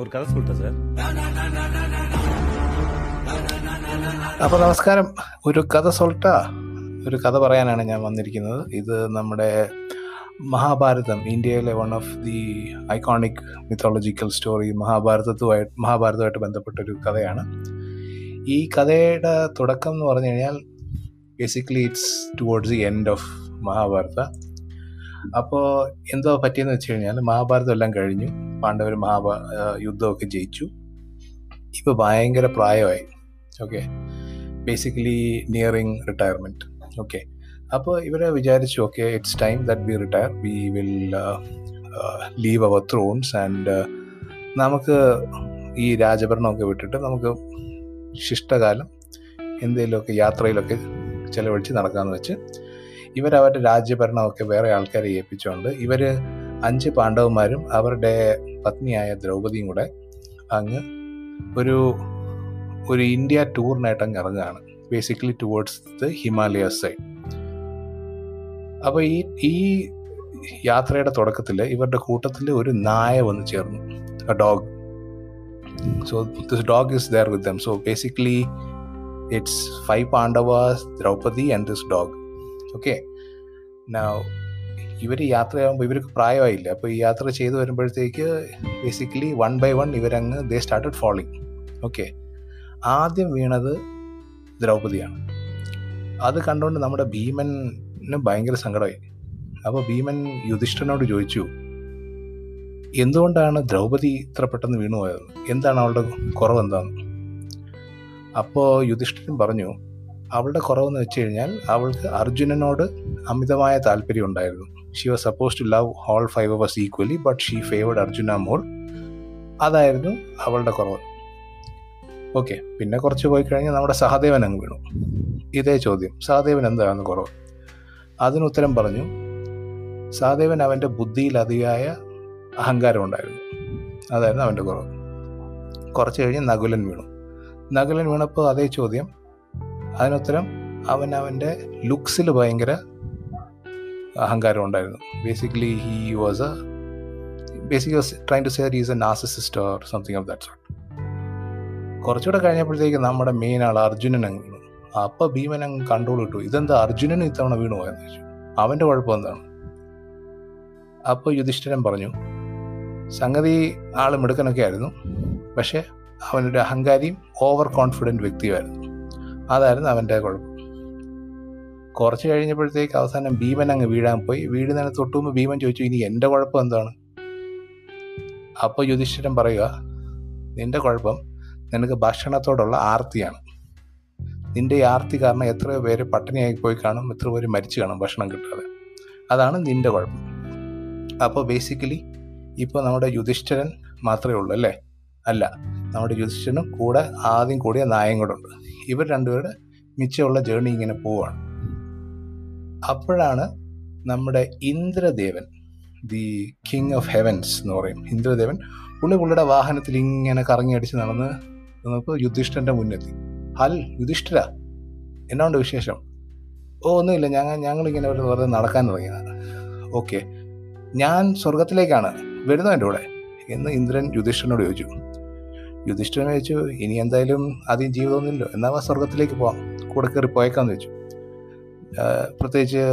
ஒரு கதை சொல்லிட்டேன் சார் അപ്പോൾ നമസ്കാരം ഒരു കഥ സൊൾട്ട ഒരു കഥ പറയാനാണ് ഞാൻ വന്നിരിക്കുന്നത് ഇത് നമ്മുടെ മഹാഭാരതം ഇന്ത്യയിലെ one of the iconic mythological story മഹാഭാരതത്തുമായിട്ട് മഹാഭാരതമായിട്ട് ബന്ധപ്പെട്ട ഒരു കഥയാണ് ഈ കഥയുടെ തുടക്കം എന്ന് പറഞ്ഞു കഴിഞ്ഞാൽ basically it's towards the end of Mahabharata അപ്പോൾ എന്തോ പറ്റിയെന്ന് വെച്ച് കഴിഞ്ഞാൽ മഹാഭാരതം എല്ലാം കഴിഞ്ഞു പാണ്ഡവർ മഹാഭ യുദ്ധമൊക്കെ ജയിച്ചു. ഇപ്പോൾ ഭയങ്കര പ്രായമായി. Okay? Basically nearing retirement okay? അപ്പോൾ ഇവരെ വിചാരിച്ചു okay it's time that we retire we will leave our thrones and നമുക്ക് ഈ രാജഭരണമൊക്കെ വിട്ടിട്ട് നമുക്ക് ശിഷ്ടകാലം എന്തെങ്കിലുമൊക്കെ യാത്രയിലൊക്കെ ചിലവഴിച്ച് നടക്കാമെന്ന് വെച്ച് ഇവരവരുടെ രാജ്യഭരണമൊക്കെ വേറെ ആൾക്കാരെ ഏൽപ്പിച്ചുകൊണ്ട് ഇവർ അഞ്ച് പാണ്ഡവന്മാരും അവരുടെ പത്നിയായ ദ്രൗപദിയും കൂടെ അങ്ങ് ഒരു ഒരു ഇന്ത്യ ടൂറിനായിട്ട് അങ്ങ് ഇറങ്ങുകയാണ്. Basically towards the Himalaya side അപ്പോൾ ഈ ഈ യാത്രയുടെ തുടക്കത്തിൽ ഇവരുടെ കൂട്ടത്തിൽ ഒരു നായ വന്ന് ചേർന്നു. Dog so this dog is there with them so basically it's five Pandavas Draupadi and this dog okay ഇവർ യാത്രയാകുമ്പോൾ ഇവർക്ക് പ്രായമായില്ല? അപ്പോൾ ഈ യാത്ര ചെയ്തു വരുമ്പോഴത്തേക്ക് ബേസിക്കലി വൺ ബൈ വൺ ഇവരങ്ങ് ദേ സ്റ്റാർട്ടഡ് ഫോളിങ് ഓക്കെ ആദ്യം വീണത് ദ്രൗപതിയാണ്. അത് കണ്ടുകൊണ്ട് നമ്മുടെ ഭീമന് ഭയങ്കര സങ്കടമായി. അപ്പോൾ ഭീമൻ യുധിഷ്ഠനോട് ചോദിച്ചു എന്തുകൊണ്ടാണ് ദ്രൗപദി ഇത്ര പെട്ടെന്ന് വീണു പോയത്? എന്താണ് അവളുടെ കുറവ് എന്താന്ന് അപ്പോൾ യുധിഷ്ഠിരൻ പറഞ്ഞു അവളുടെ കുറവെന്ന് വെച്ച് കഴിഞ്ഞാൽ അവൾക്ക് അർജുനനോട് അമിതമായ താല്പര്യം ഉണ്ടായിരുന്നു. She was suppose to love all five ours equally but she favoured Arjuna more അതായിരുന്നു അവളുടെ കുറവ്. ഓക്കെ പിന്നെ കുറച്ച് പോയി കഴിഞ്ഞാൽ നമ്മുടെ സഹദേവൻ അങ്ങ് വീണു. ഇതേ ചോദ്യം. സഹദേവൻ എന്താണെന്ന് കുറവ്? അതിനുത്തരം പറഞ്ഞു സഹദേവൻ അവന്റെ ബുദ്ധിയിൽ അതിയായ അഹങ്കാരം ഉണ്ടായിരുന്നു. അതായിരുന്നു അവന്റെ കുറവ്. കുറച്ച് കഴിഞ്ഞ് നകുലൻ വീണു. നകുലൻ വീണപ്പോൾ അതേ ചോദ്യം. അതിനുത്തരം അവൻ അവന്റെ ലുക്സിൽ ഭയങ്കര അഹങ്കാരം ഉണ്ടായിരുന്നു. Basically he was a basically was trying to say is a narcissist or something of that sort കുറച്ചുകൂടെ കഴിഞ്ഞപ്പോഴത്തേക്ക് നമ്മുടെ മെയിൻ ആൾ അർജുനൻ അങ്ങ് വീണു. അപ്പം ഭീമൻ അങ്ങ് കൺട്രോൾ കിട്ടു ഇതെന്താ അർജുനൻ ഇത്തവണ വീണു പോയെന്ന് ചോദിച്ചു. അവന്റെ കുഴപ്പം എന്താണ്? അപ്പോൾ യുധിഷ്ഠിരൻ പറഞ്ഞു സംഗതി ആൾ മിടുക്കനൊക്കെ ആയിരുന്നു. പക്ഷേ അവനൊരു അഹങ്കാരിയും ഓവർ കോൺഫിഡന്റ് വ്യക്തിയുമായിരുന്നു. അതായിരുന്നു അവന്റെ കുഴപ്പം. കുറച്ച് കഴിഞ്ഞപ്പോഴത്തേക്ക് അവസാനം ഭീമൻ അങ്ങ് വീഴാൻ പോയി. വീഴുന്നതിന് തൊട്ടുമ്പോൾ ഭീമൻ ചോദിച്ചു ഇനി എന്റെ കുഴപ്പം എന്താണ്? അപ്പോൾ യുധിഷ്ഠിരൻ പറയുക നിന്റെ കുഴപ്പം നിനക്ക് ഭക്ഷണത്തോടുള്ള ആർത്തിയാണ്. നിന്റെ ഈ ആർത്തി കാരണം എത്രയോ പേര് പട്ടിണിയായി പോയി കാണും എത്ര പേര് മരിച്ചു കാണും ഭക്ഷണം കിട്ടാതെ. അതാണ് നിന്റെ കുഴപ്പം. അപ്പോൾ ബേസിക്കലി ഇപ്പോൾ നമ്മുടെ യുധിഷ്ഠിരൻ മാത്രമേ ഉള്ളൂ അല്ലേ? അല്ല നമ്മുടെ യുധിഷ്ഠിരനും കൂടെ ആദ്യം കൂടിയ നായം കൂടെ ഉണ്ട്. ഇവർ രണ്ടുപേരുടെ മിച്ചമുള്ള ജേണി ഇങ്ങനെ പോവാണ് അപ്പോഴാണ് നമ്മുടെ Indradevan the king of heavens എന്ന് പറയും. ഇന്ദ്രദേവൻ പുള്ളി പുള്ളിയുടെ വാഹനത്തിൽ ഇങ്ങനെ കറങ്ങി അടിച്ച് നടന്ന് നമുക്ക് യുധിഷ്ഠന്റെ മുന്നെത്തി ഹൽ യുധിഷ്ഠിര എന്നോണ്ട് വിശേഷം? ഓ ഒന്നുമില്ല ഞങ്ങൾ ഞങ്ങളിങ്ങനെ ഒരു വെറുതെ നടക്കാൻ തുടങ്ങിയതാണ് ഓക്കെ ഞാൻ സ്വർഗത്തിലേക്കാണ് വരുന്നോ എന്റെ കൂടെ? എന്ന് ഇന്ദ്രൻ യുധിഷ്ഠനോട് ചോദിച്ചു. യുധിഷ്ഠിരൻ ചോദിച്ചു ഇനി എന്തായാലും ആദ്യം ജീവിതമൊന്നുമില്ലോ എന്നാൽ സ്വർഗത്തിലേക്ക് പോവാം. കൂടെ കയറി പോയേക്കാന്ന് വെച്ചു പ്രത്യേകിച്ച്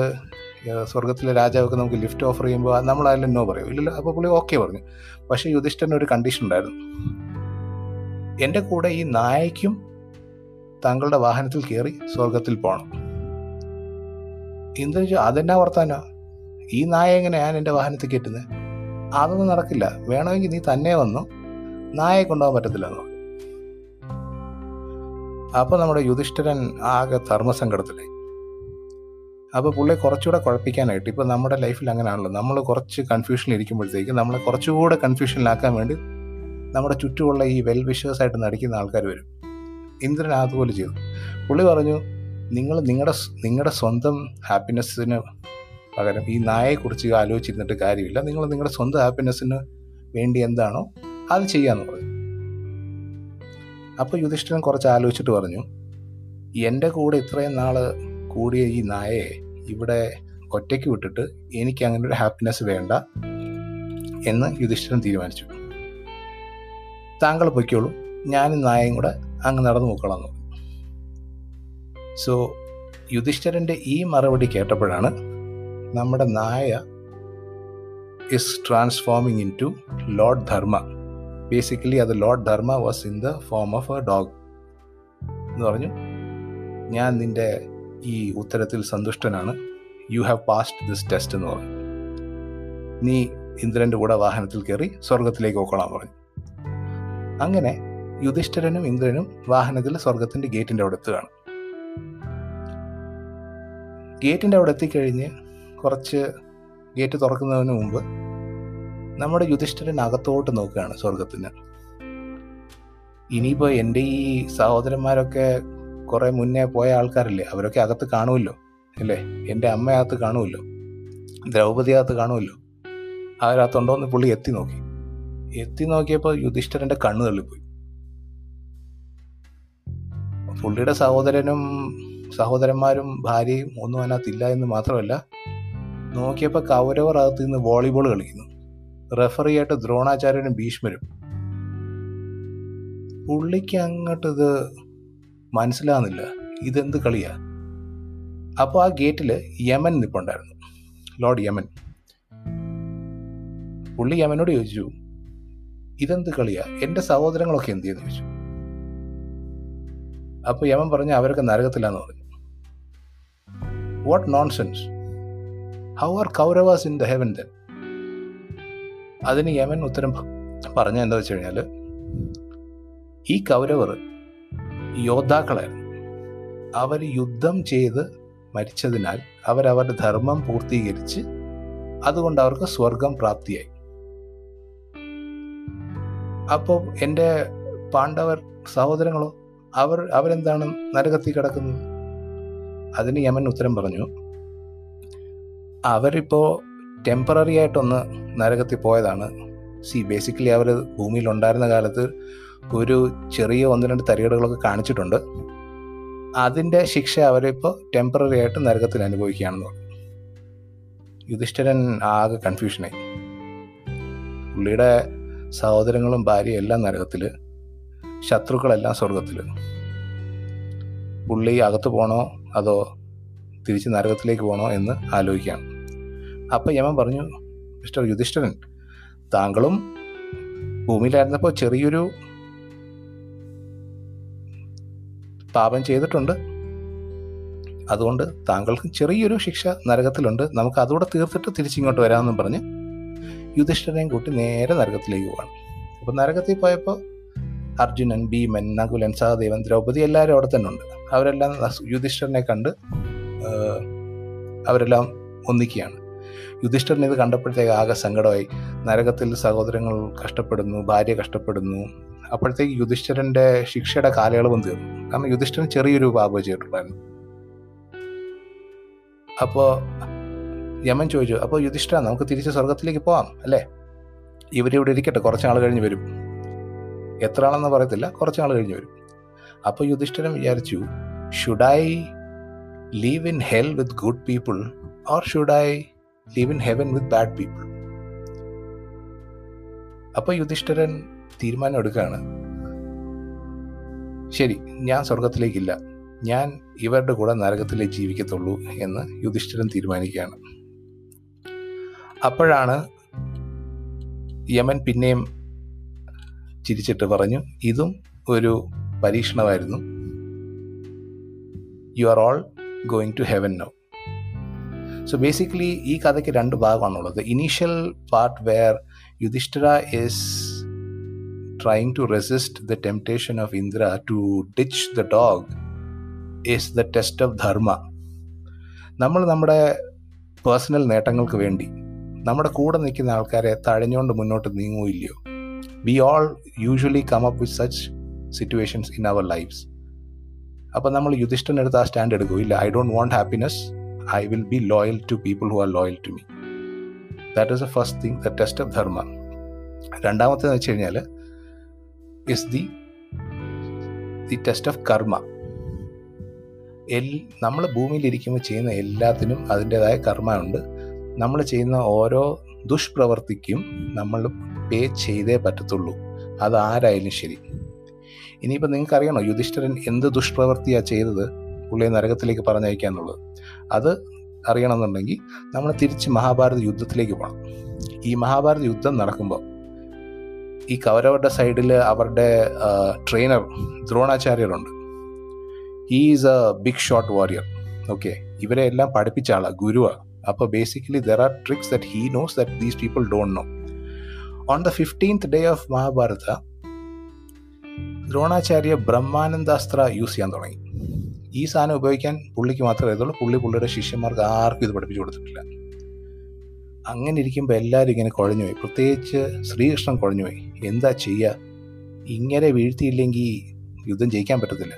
സ്വർഗത്തിലെ രാജാവൊക്കെ നമുക്ക് ലിഫ്റ്റ് ഓഫർ ചെയ്യുമ്പോൾ നമ്മളായാലും നോ പറയും? ഇല്ലല്ലോ അപ്പോൾ പുള്ളി ഓക്കെ പറഞ്ഞു. പക്ഷേ യുധിഷ്ഠന്റെ ഒരു കണ്ടീഷൻ ഉണ്ടായിരുന്നു. എന്റെ കൂടെ ഈ നായയ്ക്കും താങ്കളുടെ വാഹനത്തിൽ കയറി സ്വർഗത്തിൽ പോകണം എന്താ വെച്ചാൽ അതെന്നാ വർത്താനോ? ഈ നായ എങ്ങനെ ഞാൻ എന്റെ വാഹനത്തിൽ കയറ്റുന്നത് അതൊന്നും നടക്കില്ല. വേണമെങ്കിൽ നീ തന്നെ വന്നു നായയെ കൊണ്ടുപോകാൻ പറ്റത്തില്ല എന്ന് അപ്പോൾ നമ്മുടെ യുധിഷ്ഠിരൻ ആകെ ധർമ്മസങ്കടത്തിലായി. അപ്പോൾ പുള്ളി കുറച്ചുകൂടെ കുഴപ്പിക്കാനായിട്ട് ഇപ്പോൾ നമ്മുടെ ലൈഫിൽ അങ്ങനെയാണല്ലോ. നമ്മൾ കുറച്ച് കൺഫ്യൂഷനിൽ ഇരിക്കുമ്പോഴത്തേക്ക് നമ്മളെ കുറച്ചുകൂടെ കൺഫ്യൂഷനിലാക്കാൻ വേണ്ടി നമ്മുടെ ചുറ്റുമുള്ള ഈ വെൽ വിഷേഴ്സായിട്ട് നടിക്കുന്ന ആൾക്കാർ വരും. ഇന്ദ്രൻ അതുപോലെ ചെയ്തു. പുള്ളി പറഞ്ഞു നിങ്ങൾ നിങ്ങളുടെ നിങ്ങളുടെ സ്വന്തം ഹാപ്പിനെസ്സിന് പകരം ഈ നായയെക്കുറിച്ച് ആലോചിച്ചിരുന്നിട്ട് കാര്യമില്ല. നിങ്ങൾ നിങ്ങളുടെ സ്വന്തം ഹാപ്പിനെസ്സിന് വേണ്ടി എന്താണോ അത് ചെയ്യാന്ന് പറഞ്ഞു. അപ്പോൾ യുധിഷ്ഠിരൻ കുറച്ച് ആലോചിച്ചിട്ട് പറഞ്ഞു എന്റെ കൂടെ ഇത്രയും നാൾ കൂടിയ ഈ നായയെ ഇവിടെ ഒറ്റയ്ക്ക് വിട്ടിട്ട് എനിക്ക് അങ്ങനെ ഒരു ഹാപ്പിനെസ് വേണ്ട എന്ന് യുധിഷ്ഠിരൻ തീരുമാനിച്ചു. താങ്കൾ പൊയ്ക്കോളൂ. ഞാനും നായയും കൂടെ അങ്ങ് നടന്നു നോക്കണം സോ യുധിഷ്ഠിരന്റെ ഈ മറുപടി കേട്ടപ്പോഴാണ് നമ്മുടെ നായ is transforming into lord Dharma basically അത് lord Dharma was in the form of a dog എന്ന് പറഞ്ഞു. ഞാൻ നിന്റെ ഈ ഉത്തരത്തിൽ സന്തുഷ്ടനാണ്. You have passed this test എന്ന് പറഞ്ഞു. നീ ഇന്ദ്രന്റെ കൂടെ വാഹനത്തിൽ കയറി സ്വർഗത്തിലേക്ക് പോക്കോളാൻ പറഞ്ഞു. അങ്ങനെ യുധിഷ്ഠിരനും ഇന്ദ്രനും വാഹനത്തിൽ സ്വർഗത്തിന്റെ ഗേറ്റിന്റെ അവിടെ എത്തുകയാണ്. ഗേറ്റിന്റെ അവിടെ എത്തിക്കഴിഞ്ഞ് കുറച്ച് ഗേറ്റ് തുറക്കുന്നതിന് മുമ്പ് നമ്മുടെ യുധിഷ്ഠിരൻ അകത്തോട്ട് നോക്കുകയാണ് സ്വർഗത്തിന് ഇനിയിപ്പോൾ എന്റെ ഈ സഹോദരന്മാരൊക്കെ കുറെ മുന്നേ പോയ ആൾക്കാരില്ലേ അവരൊക്കെ അകത്ത് കാണുമല്ലോ അല്ലേ? എന്റെ അമ്മയകത്ത് കാണുമല്ലോ ദ്രൗപദി അകത്ത് കാണുമല്ലോ. അവരകത്തുണ്ടോ എന്ന് പുള്ളി എത്തി നോക്കി. എത്തി നോക്കിയപ്പോൾ യുധിഷ്ഠിരന്റെ കണ്ണ് തള്ളിപ്പോയി. പുള്ളിയുടെ സഹോദരനും സഹോദരന്മാരും ഭാര്യയും ഒന്നും അതിനകത്തില്ല എന്ന് മാത്രമല്ല നോക്കിയപ്പോൾ കൗരവർ അകത്ത് നിന്ന് വോളിബോൾ കളിക്കുന്നു. റെഫറി ആയിട്ട് ദ്രോണാചാര്യനും ഭീഷ്മരും. പുള്ളിക്ക് അങ്ങോട്ട് ഇത് മനസ്സിലാകുന്നില്ല. ഇതെന്ത് കളിയാ? അപ്പോൾ ആ ഗേറ്റിൽ യമൻ നിപ്പുണ്ടായിരുന്നു. ലോർഡ് യമൻ. പുള്ളി യമനോട് ചോദിച്ചു ഇതെന്ത് കളിയാ? എന്റെ സഹോദരങ്ങളൊക്കെ എന്ത് ചെയ്യുന്നു? ചോദിച്ചു. അപ്പൊ യമൻ പറഞ്ഞു അവരൊക്കെ നരകത്തിലാന്ന് പറഞ്ഞു. What nonsense how are Kauravas in the heaven then അതിന് യമൻ ഉത്തരം പറഞ്ഞ എന്താ വെച്ച് കഴിഞ്ഞാൽ ഈ കൗരവർ യോദ്ധാക്കളായിരുന്നു. അവർ യുദ്ധം ചെയ്ത് മരിച്ചതിനാൽ അവരവരുടെ ധർമ്മം പൂർത്തീകരിച്ച് അതുകൊണ്ട് അവർക്ക് സ്വർഗം പ്രാപ്തിയായി. അപ്പോൾ എന്റെ പാണ്ഡവർ സഹോദരങ്ങളോ അവർ അവരെന്താണ് നരകത്തിൽ കിടക്കുന്നത്? അതിന് യമൻ ഉത്തരം പറഞ്ഞു അവരിപ്പോൾ ടെമ്പററി ആയിട്ടൊന്ന് നരകത്തിൽ പോയതാണ്. സി ബേസിക്കലി അവർ ഭൂമിയിൽ ഉണ്ടായിരുന്ന കാലത്ത് ഒരു ചെറിയ ഒന്ന് രണ്ട് തരികടകളൊക്കെ കാണിച്ചിട്ടുണ്ട്. അതിന്റെ ശിക്ഷ അവരിപ്പോൾ ടെമ്പററി ആയിട്ട് നരകത്തിൽ അനുഭവിക്കുകയാണെന്ന് പറഞ്ഞു. യുധിഷ്ഠിരൻ ആകെ കൺഫ്യൂഷനായി പുള്ളിയുടെ സഹോദരങ്ങളും ഭാര്യയും എല്ലാം നരകത്തിൽ ശത്രുക്കളെല്ലാം സ്വർഗത്തിൽ പുള്ളി അകത്ത് പോകണോ അതോ തിരിച്ച് നരകത്തിലേക്ക് പോകണോ എന്ന് ആലോചിക്കുകയാണ്. അപ്പം യമൻ പറഞ്ഞു മിസ്റ്റർ യുധിഷ്ഠിരൻ താങ്കളും ഭൂമിയിലായിരുന്നപ്പോൾ ചെറിയൊരു പാപം ചെയ്തിട്ടുണ്ട്. അതുകൊണ്ട് താങ്കൾക്ക് ചെറിയൊരു ശിക്ഷ നരകത്തിലുണ്ട്. നമുക്ക് അതുകൂടെ തീർത്തിട്ട് തിരിച്ചിങ്ങോട്ട് വരാമെന്നും പറഞ്ഞ് യുധിഷ്ഠിരനെയും കൂട്ടി നേരെ നരകത്തിലേക്ക് പോവാണ് അപ്പോൾ നരകത്തിൽ പോയപ്പോൾ അർജുനൻ ഭീമൻ നകുലൻ സഹദേവൻ ദ്രൗപദി എല്ലാവരും അവിടെ തന്നെ ഉണ്ട്. അവരെല്ലാം യുധിഷ്ഠിരനെ കണ്ട് അവരെല്ലാം ഒന്നിക്കുകയാണ്. യുധിഷ്ഠിരൻ ഇത് കണ്ടപ്പോഴത്തേക്ക് ആകെ സങ്കടമായി. നരകത്തിൽ സഹോദരങ്ങൾ കഷ്ടപ്പെടുന്നു ഭാര്യ കഷ്ടപ്പെടുന്നു അപ്പോഴത്തേക്ക് യുധിഷ്ഠിരന്റെ ശിക്ഷയുടെ കാലയളവും തീർന്നു. കാരണം യുധിഷ്ഠിരൻ ചെറിയൊരു പാപം ചെയ്തിട്ടുണ്ടായിരുന്നു. അപ്പോൾ യമൻ ചോദിച്ചു അപ്പോൾ യുധിഷ്ഠിര നമുക്ക് തിരിച്ച് സ്വർഗത്തിലേക്ക് പോവാം അല്ലേ? ഇവരിവിടെ ഇരിക്കട്ടെ കുറച്ച് നാൾ കഴിഞ്ഞ് വരും. എത്ര ആണെന്ന് പറയത്തില്ല കുറച്ച് നാൾ കഴിഞ്ഞ് വരും. അപ്പോൾ യുധിഷ്ഠിരൻ വിചാരിച്ചു should I live in hell with good people or should I live in heaven with bad people അപ്പോൾ യുധിഷ്ഠിരൻ തീരുമാനം എടുക്കുകയാണ്. ശരി ഞാൻ സ്വർഗത്തിലേക്കില്ല ഞാൻ ഇവരുടെ കൂടെ നരകത്തിലേ ജീവിക്കത്തുള്ളൂ എന്ന് യുധിഷ്ഠിരൻ തീരുമാനിക്കുകയാണ്. അപ്പോഴാണ് യമൻ പിന്നെയും ചിരിച്ചിട്ട് പറഞ്ഞു ഇതും ഒരു പരീക്ഷണമായിരുന്നു. You are all going to heaven no so basically ഈ കഥയ്ക്ക് രണ്ട് ഭാഗമാണുള്ളത്. Initial part where Yudhishthira is trying to resist the temptation of Indra to ditch the dog is the test of dharma. നമ്മൾ നമ്മുടെ പേഴ്സണൽ നേട്ടങ്ങൾക്ക് വേണ്ടി നമ്മുടെ കൂടെ നിൽക്കുന്ന ആൾക്കാരെ തഴഞ്ഞുകൊണ്ട് മുന്നോട്ട് നീങ്ങുകയില്ലയോ we all usually come up with such situations in our lifes അപ്പോൾ നമ്മൾ യുധിഷ്ഠനെടുത്ത് ആ സ്റ്റാൻഡ് എടുക്കും ഇല്ല I don't want happiness I will be loyal to people who are loyal to me that is a first thing the test of Dharma രണ്ടാമത്തേന്ന് വെച്ച് കഴിഞ്ഞാൽ is the the test of Karma L നമ്മൾ ഭൂമിയിൽ ഇരിക്കുമ്പോൾ ചെയ്യുന്ന എല്ലാത്തിനും അതിന്റെതായ കർമ്മമുണ്ട് നമ്മൾ ചെയ്യുന്ന ഓരോ ദുഷ്പ്രവർത്തിക്കും നമ്മൾ പേ ചെയ്തേ പറ്റത്തുള്ളൂ. അത് ആരായാലും ശരി. ഇനിയിപ്പോൾ നിങ്ങൾക്ക് അറിയണോ യുധിഷ്ഠിരൻ എന്ത് ദുഷ്പ്രവർത്തിയാണ് ചെയ്തത്? പുള്ളിയെ നരകത്തിലേക്ക് പറഞ്ഞയക്കാന്നുള്ളത്. അത് അറിയണമെന്നുണ്ടെങ്കിൽ നമ്മൾ തിരിച്ച് മഹാഭാരത യുദ്ധത്തിലേക്ക് പോകണം ഈ മഹാഭാരത യുദ്ധം നടക്കുമ്പോൾ ഈ കൗരവരുടെ സൈഡിൽ അവരുടെ trainer ദ്രോണാചാര്യരുണ്ട്. He is a big shot warrior okay ഇവരെ എല്ലാം പഠിപ്പിച്ച ആളാണ് ഗുരുവാണ് അപ്പോൾ basically there are tricks that he knows that these people don't know on the fifteenth day of Mahabharata Dronacharya Brahmanandastra use ചെയ്യാൻ തുടങ്ങി. ഈ സാധനം ഉപയോഗിക്കാൻ പുള്ളിക്ക് മാത്രമേ അറിയത്തുള്ളൂ പുള്ളി പുള്ളിയുടെ ശിഷ്യന്മാർക്ക് ആർക്കും ഇത് പഠിപ്പിച്ചു കൊടുത്തിട്ടില്ല. അങ്ങനെ ഇരിക്കുമ്പോൾ എല്ലാവരും ഇങ്ങനെ കുഴഞ്ഞുപോയി പ്രത്യേകിച്ച് ശ്രീകൃഷ്ണൻ കുഴഞ്ഞുപോയി എന്താ ചെയ്യുക ഇങ്ങനെ വീഴ്ത്തിയില്ലെങ്കിൽ യുദ്ധം ജയിക്കാൻ പറ്റത്തില്ല.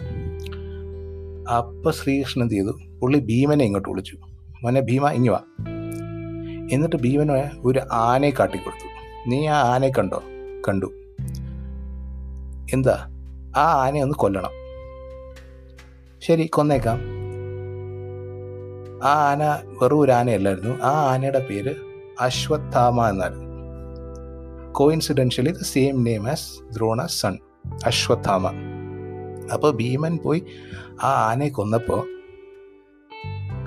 അപ്പം ശ്രീകൃഷ്ണൻ എന്ത് ചെയ്തു? പുള്ളി ഭീമനെ ഇങ്ങോട്ട് വിളിച്ചു. മോനെ ഭീമ ഇങ്ങുവാ എന്നിട്ട് ഭീമനെ ഒരു ആനയെ കാട്ടിക്കൊടുത്തു. നീ ആ ആനയെ കണ്ടോ? കണ്ടു. എന്താ? ആ ആനയെ ഒന്ന് കൊല്ലണം. ശരി കൊന്നേക്കാം. ആ ആന വെറും ഒരു ആനയല്ലായിരുന്നു. ആ ആനയുടെ പേര് അശ്വത്ഥാമ എന്നായിരുന്നു coincidentally the same name as Drona son Ashwatthama. അപ്പോൾ ഭീമൻ പോയി ആ ആനയെ കൊന്നപ്പോൾ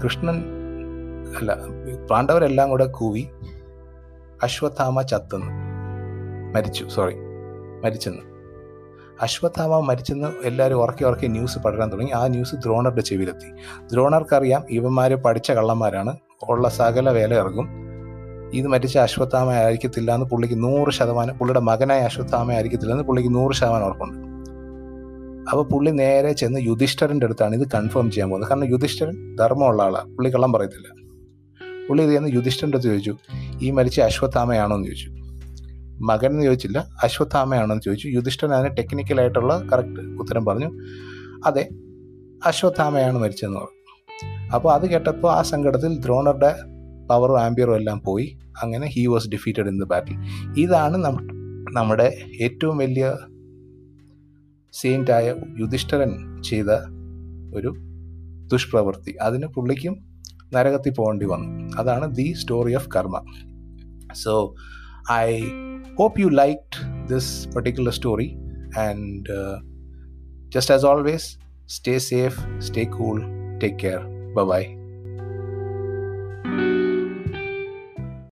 കൃഷ്ണൻ അല്ല പാണ്ഡവരെല്ലാം കൂടെ കൂവി അശ്വത്ഥാമ ചത്തുന്നു. മരിച്ചു സോറി മരിച്ചെന്ന്. അശ്വത്ഥാമ മരിച്ചെന്ന് എല്ലാവരും ഉറക്കി ഉറക്കി ന്യൂസ് പടരാൻ തുടങ്ങി. ആ ന്യൂസ് ദ്രോണറുടെ ചെവിയിലെത്തി. ദ്രോണർക്കറിയാം ഇവന്മാർ പഠിച്ച കള്ളന്മാരാണ്. ഉള്ള സകല വേല ഇറങ്ങും ഇത് മരിച്ച അശ്വത്ഥാമ ആയിരിക്കത്തില്ല എന്ന് പുള്ളിക്ക് നൂറ് ശതമാനം പുള്ളിയുടെ മകനായ അശ്വത്ഥാമ ആയിരിക്കത്തില്ല എന്ന് പുള്ളിക്ക് നൂറ് ശതമാനം ഉറപ്പുണ്ട്. അപ്പോൾ പുള്ളി നേരെ ചെന്ന് യുധിഷ്ഠരന്റെ അടുത്താണ് ഇത് കൺഫേം ചെയ്യാൻ പോകുന്നത്. കാരണം യുധിഷ്ഠരൻ ധർമ്മമുള്ള ആളാണ് പുള്ളി കള്ളം പറയത്തില്ല. പുള്ളി ഇത് ചെന്ന് യുധിഷ്ഠരന്റെ അടുത്ത് ചോദിച്ചു ഈ മരിച്ച അശ്വത്ഥാമയാണോ? എന്ന് ചോദിച്ചു. മകൻ എന്ന് ചോദിച്ചില്ല അശ്വത്ഥാമയാണോ? എന്ന് ചോദിച്ചു. യുധിഷ്ഠൻ അതിന് ടെക്നിക്കലായിട്ടുള്ള കറക്റ്റ് ഉത്തരം പറഞ്ഞു. അതെ അശ്വത്ഥാമയാണ് മരിച്ചതെന്ന് പറഞ്ഞു. അപ്പോൾ അത് കേട്ടപ്പോൾ ആ സങ്കടത്തിൽ ദ്രോണറുടെ പവറും ആംബിയറും എല്ലാം പോയി. അങ്ങനെ he was defeated in the battle ഇതാണ് നമ്മുടെ ഏറ്റവും വലിയ സെയിന്റായ യുധിഷ്ഠരൻ ചെയ്ത ഒരു ദുഷ്പ്രവൃത്തി. അതിന് പുള്ളിക്കും നരകത്തിൽ പോകേണ്ടി വന്നു. അതാണ് the story of Karma so I hope you liked this particular story and just as always stay safe stay cool take care bye